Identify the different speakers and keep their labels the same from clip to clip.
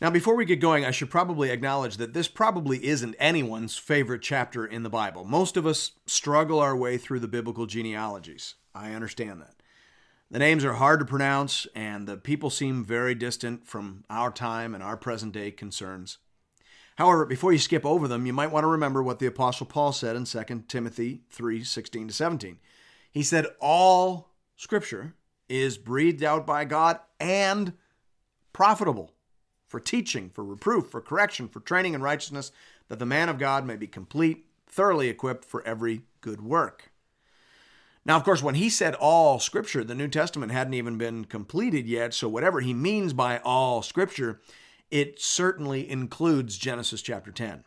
Speaker 1: Now, before we get going, I should probably acknowledge that this probably isn't anyone's favorite chapter in the Bible. Most of us struggle our way through the biblical genealogies. I understand that. The names are hard to pronounce, and the people seem very distant from our time and our present day concerns. However, before you skip over them, you might want to remember what the Apostle Paul said in 2 Timothy 3 16 to 17. He said, All scripture is breathed out by God and profitable for teaching, for reproof, for correction, for training in righteousness, that the man of God may be complete, thoroughly equipped for every good work. Now, of course, when he said all scripture, the New Testament hadn't even been completed yet, so whatever he means by all scripture, it certainly includes Genesis chapter 10.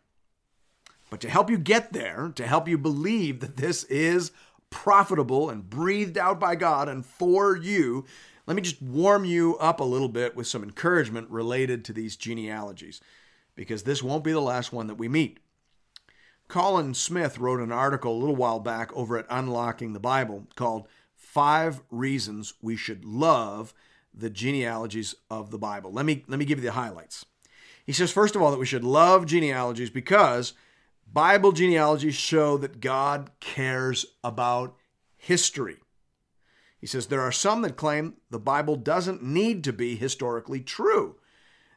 Speaker 1: But to help you get there, to help you believe that this is profitable and breathed out by God and for you, let me just warm you up a little bit with some encouragement related to these genealogies, because this won't be the last one that we meet. Colin Smith wrote an article a little while back over at Unlocking the Bible called Five Reasons We Should Love the Genealogies of the Bible. Let me, let me give you the highlights. He says, first of all, that we should love genealogies because Bible genealogies show that God cares about history. He says there are some that claim the Bible doesn't need to be historically true.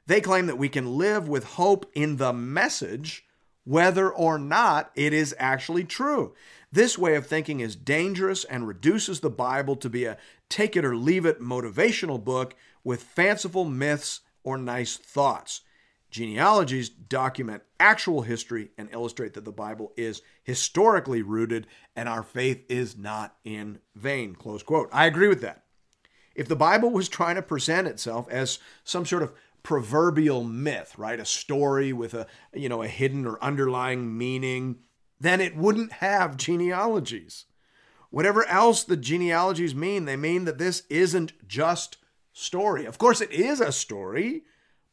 Speaker 1: They claim that we can live with hope in the message, whether or not it is actually true. This way of thinking is dangerous and reduces the Bible to be a take it or leave it motivational book with fanciful myths or nice thoughts. Genealogies document actual history and illustrate that the Bible is historically rooted and our faith is not in vain. Close quote. I agree with that. If the Bible was trying to present itself as some sort of proverbial myth, right? A story with a, you know, a hidden or underlying meaning, then it wouldn't have genealogies. Whatever else the genealogies mean, they mean that this isn't just story. Of course, it is a story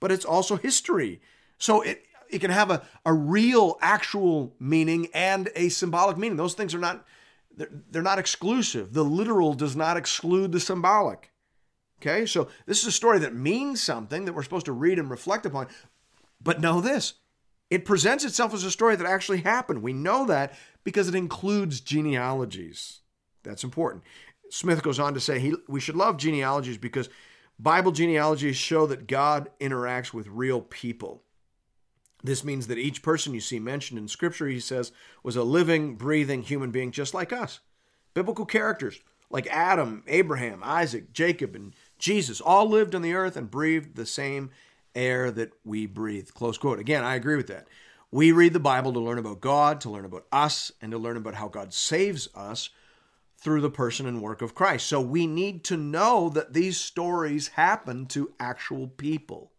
Speaker 1: but it's also history. So it it can have a, a real actual meaning and a symbolic meaning. Those things are not they're, they're not exclusive. The literal does not exclude the symbolic. Okay? So this is a story that means something that we're supposed to read and reflect upon. But know this. It presents itself as a story that actually happened. We know that because it includes genealogies. That's important. Smith goes on to say he, we should love genealogies because Bible genealogies show that God interacts with real people. This means that each person you see mentioned in Scripture, he says, was a living, breathing human being just like us. Biblical characters like Adam, Abraham, Isaac, Jacob, and Jesus all lived on the earth and breathed the same air that we breathe. Close quote. Again, I agree with that. We read the Bible to learn about God, to learn about us, and to learn about how God saves us through the person and work of Christ. So we need to know that these stories happen to actual people.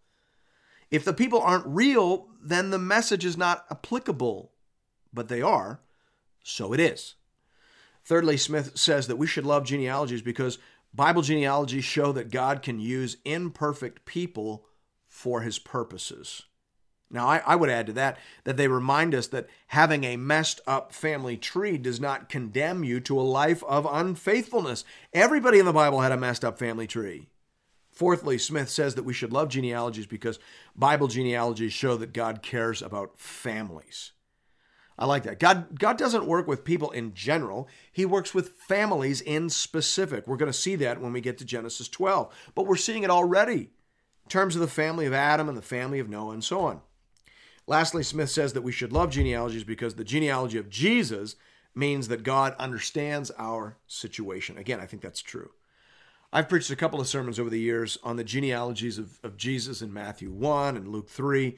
Speaker 1: If the people aren't real, then the message is not applicable, but they are, so it is. Thirdly, Smith says that we should love genealogies because Bible genealogies show that God can use imperfect people for his purposes. Now, I, I, would add to that that they remind us that having a messed up family tree does not condemn you to a life of unfaithfulness. Everybody in the Bible had a messed up family tree. Fourthly, Smith says that we should love genealogies because Bible genealogies show that God cares about families. I like that. God, God doesn't work with people in general, He works with families in specific. We're going to see that when we get to Genesis 12, but we're seeing it already in terms of the family of Adam and the family of Noah and so on. Lastly, Smith says that we should love genealogies because the genealogy of Jesus means that God understands our situation. Again, I think that's true. I've preached a couple of sermons over the years on the genealogies of, of Jesus in Matthew 1 and Luke 3.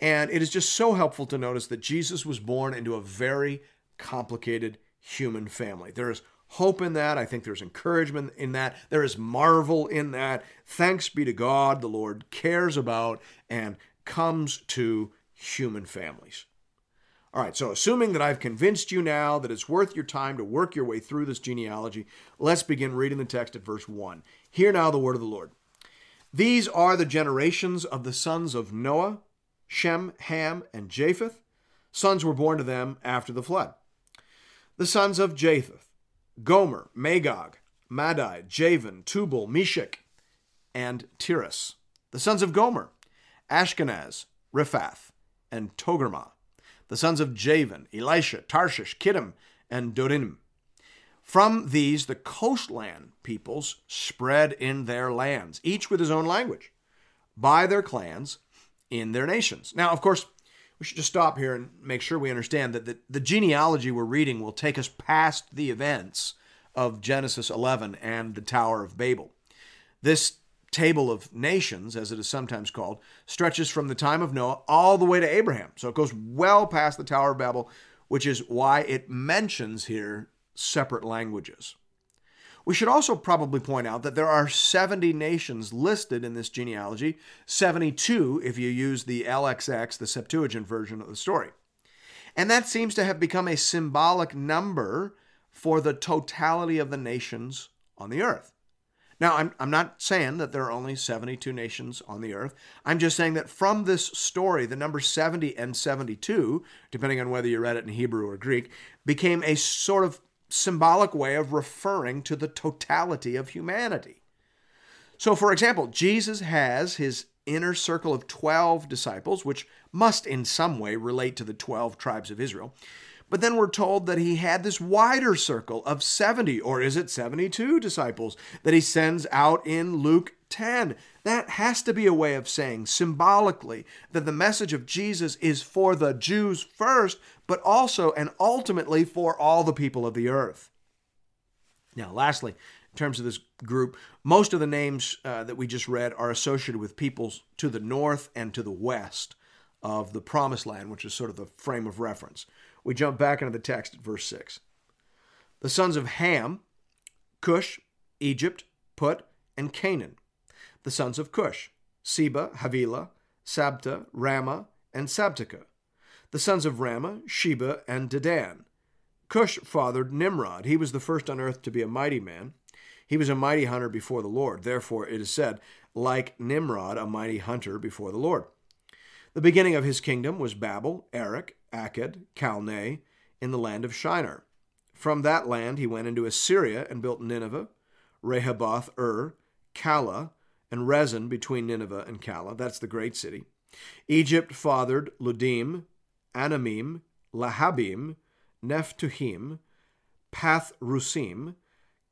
Speaker 1: And it is just so helpful to notice that Jesus was born into a very complicated human family. There is hope in that. I think there's encouragement in that. There is marvel in that. Thanks be to God, the Lord cares about and comes to human families. All right, so assuming that I've convinced you now that it's worth your time to work your way through this genealogy, let's begin reading the text at verse 1. Hear now the word of the Lord. These are the generations of the sons of Noah, Shem, Ham, and Japheth. Sons were born to them after the flood. The sons of Japheth, Gomer, Magog, Madai, Javan, Tubal, Meshech, and Tiras. The sons of Gomer, Ashkenaz, Riphath, and Togarmah. The sons of Javan, Elishah, Tarshish, Kittim, and Dodanim. From these, the coastland peoples spread in their lands, each with his own language, by their clans in their nations. Now, of course, we should just stop here and make sure we understand that the, the genealogy we're reading will take us past the events of Genesis 11 and the Tower of Babel. This table of nations, as it is sometimes called, stretches from the time of Noah all the way to Abraham. So it goes well past the Tower of Babel, which is why it mentions here separate languages. We should also probably point out that there are 70 nations listed in this genealogy, 72 if you use the LXX, the Septuagint version of the story. And that seems to have become a symbolic number for the totality of the nations on the earth. Now, I'm, I'm not saying that there are only 72 nations on the earth. I'm just saying that from this story, the number 70 and 72, depending on whether you read it in Hebrew or Greek, became a sort of symbolic way of referring to the totality of humanity. So, for example, Jesus has his inner circle of 12 disciples, which must in some way relate to the 12 tribes of Israel. But then we're told that he had this wider circle of 70, or is it 72 disciples that he sends out in Luke 10? That has to be a way of saying symbolically that the message of Jesus is for the Jews first, but also and ultimately for all the people of the earth. Now, lastly, in terms of this group, most of the names uh, that we just read are associated with peoples to the north and to the west of the promised land, which is sort of the frame of reference. We jump back into the text at verse 6. The sons of Ham, Cush, Egypt, Put, and Canaan. The sons of Cush, Seba, Havilah, Sabtah, Raamah, and Sabteca. The sons of Raamah, Sheba, and Dedan. Cush fathered Nimrod. He was the first on earth to be a mighty man. He was a mighty hunter before the Lord. Therefore, it is said, like Nimrod, a mighty hunter before the Lord. The beginning of his kingdom was Babel, Erech, Akkad, Calneh, in the land of Shinar. From that land he went into Assyria and built Nineveh, Rehoboth Ur, Calah, and Resen between Nineveh and Calah. That's the great city. Egypt fathered Ludim, Anamim, Lehabim, Naphtuhim, Pathrusim,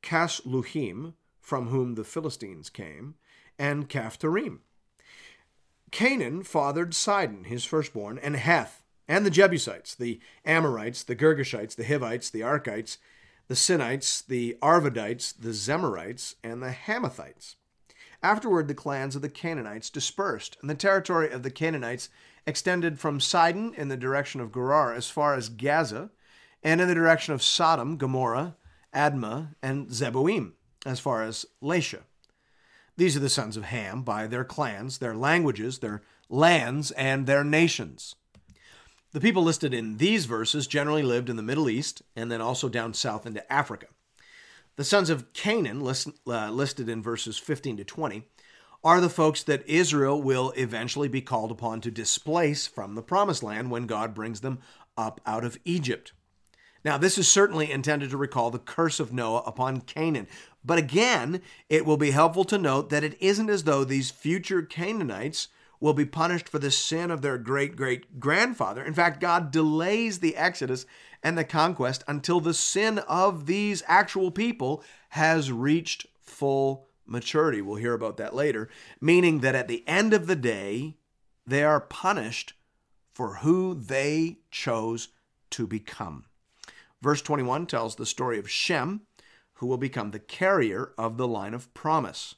Speaker 1: Casluhim, from whom the Philistines came, and Caphtorim. Canaan fathered Sidon, his firstborn, and Heth, and the Jebusites, the Amorites, the Girgashites, the Hivites, the Arkites, the Sinites, the Arvadites, the Zemarites, and the Hamathites. Afterward, the clans of the Canaanites dispersed, and the territory of the Canaanites extended from Sidon in the direction of Gerar as far as Gaza, and in the direction of Sodom, Gomorrah, Admah, and Zeboiim, as far as Lasha. These are the sons of Ham by their clans, their languages, their lands, and their nations. The people listed in these verses generally lived in the Middle East and then also down south into Africa. The sons of Canaan, list, uh, listed in verses 15 to 20, are the folks that Israel will eventually be called upon to displace from the promised land when God brings them up out of Egypt. Now, this is certainly intended to recall the curse of Noah upon Canaan. But again, it will be helpful to note that it isn't as though these future Canaanites will be punished for the sin of their great great grandfather. In fact, God delays the Exodus and the conquest until the sin of these actual people has reached full maturity. We'll hear about that later, meaning that at the end of the day, they are punished for who they chose to become. Verse 21 tells the story of Shem, who will become the carrier of the line of promise.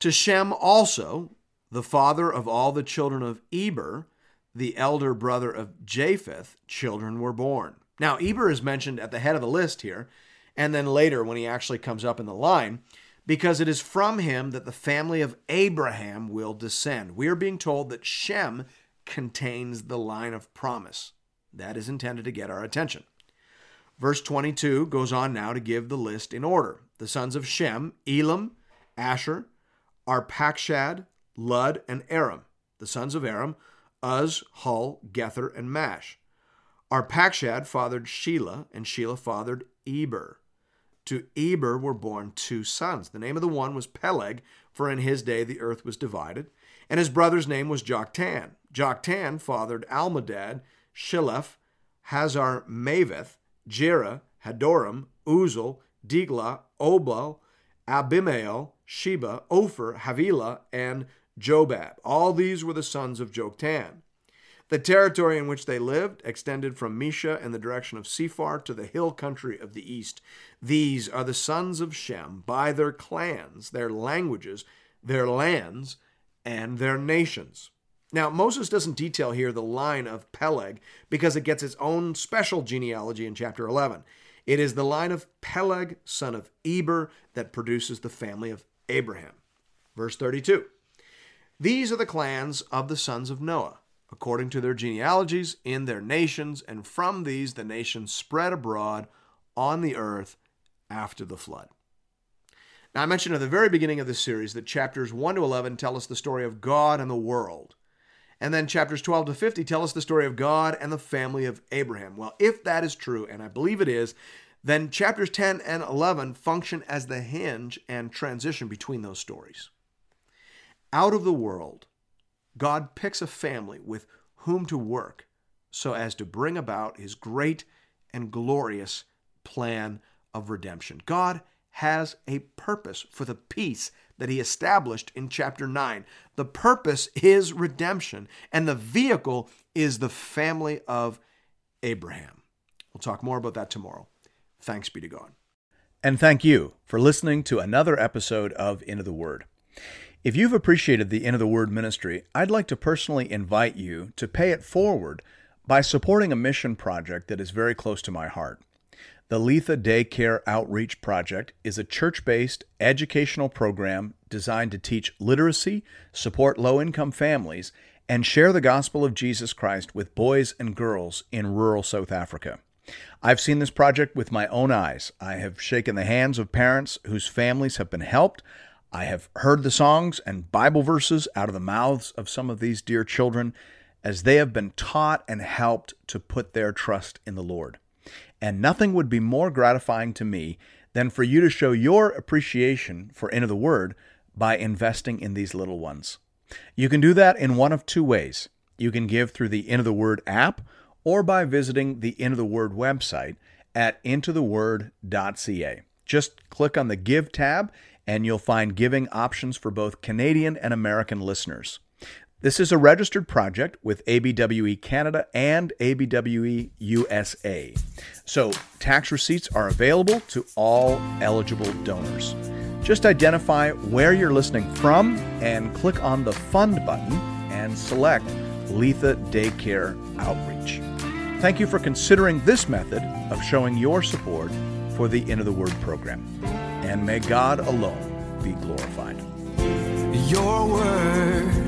Speaker 1: To Shem also, the father of all the children of Eber, the elder brother of Japheth, children were born. Now, Eber is mentioned at the head of the list here, and then later when he actually comes up in the line, because it is from him that the family of Abraham will descend. We are being told that Shem contains the line of promise. That is intended to get our attention. Verse 22 goes on now to give the list in order. The sons of Shem, Elam, Asshur, Arpachshad, Lud, and Aram. The sons of Aram, Uz, Hul, Gether, and Mash. Arpachshad fathered Shelah, and Shelah fathered Eber. To Eber were born two sons. The name of the one was Peleg, for in his day the earth was divided, and his brother's name was Joktan. Joktan fathered Almodad, Sheleph, Hazar Maveth, Jerah, Hadoram, Uzal, Diklah, Obal, Abimael, Sheba, Ophir, Havilah, and Jobab. All these were the sons of Joktan. The territory in which they lived extended from Mesha in the direction of Sephar to the hill country of the east. These are the sons of Shem by their clans, their languages, their lands, and their nations. Now, Moses doesn't detail here the line of Peleg because it gets its own special genealogy in chapter 11. It is the line of Peleg, son of Eber, that produces the family of Abraham. Verse 32 These are the clans of the sons of Noah, according to their genealogies in their nations, and from these the nations spread abroad on the earth after the flood. Now, I mentioned at the very beginning of this series that chapters 1 to 11 tell us the story of God and the world. And then chapters 12 to 50 tell us the story of God and the family of Abraham. Well, if that is true, and I believe it is, then chapters 10 and 11 function as the hinge and transition between those stories. Out of the world, God picks a family with whom to work so as to bring about his great and glorious plan of redemption. God has a purpose for the peace that he established in chapter 9. The purpose is redemption, and the vehicle is the family of Abraham. We'll talk more about that tomorrow. Thanks be to God.
Speaker 2: And thank you for listening to another episode of Into the Word. If you've appreciated the Into the Word ministry, I'd like to personally invite you to pay it forward by supporting a mission project that is very close to my heart. The Letha Daycare Outreach Project is a church based educational program designed to teach literacy, support low income families, and share the gospel of Jesus Christ with boys and girls in rural South Africa. I've seen this project with my own eyes. I have shaken the hands of parents whose families have been helped. I have heard the songs and Bible verses out of the mouths of some of these dear children as they have been taught and helped to put their trust in the Lord. And nothing would be more gratifying to me than for you to show your appreciation for Into the Word by investing in these little ones. You can do that in one of two ways. You can give through the Into the Word app or by visiting the Into the Word website at intotheword.ca. Just click on the Give tab and you'll find giving options for both Canadian and American listeners. This is a registered project with ABWE Canada and ABWE USA. So, tax receipts are available to all eligible donors. Just identify where you're listening from and click on the Fund button and select Letha Daycare Outreach. Thank you for considering this method of showing your support for the Into the Word program. And may God alone be glorified.
Speaker 3: Your word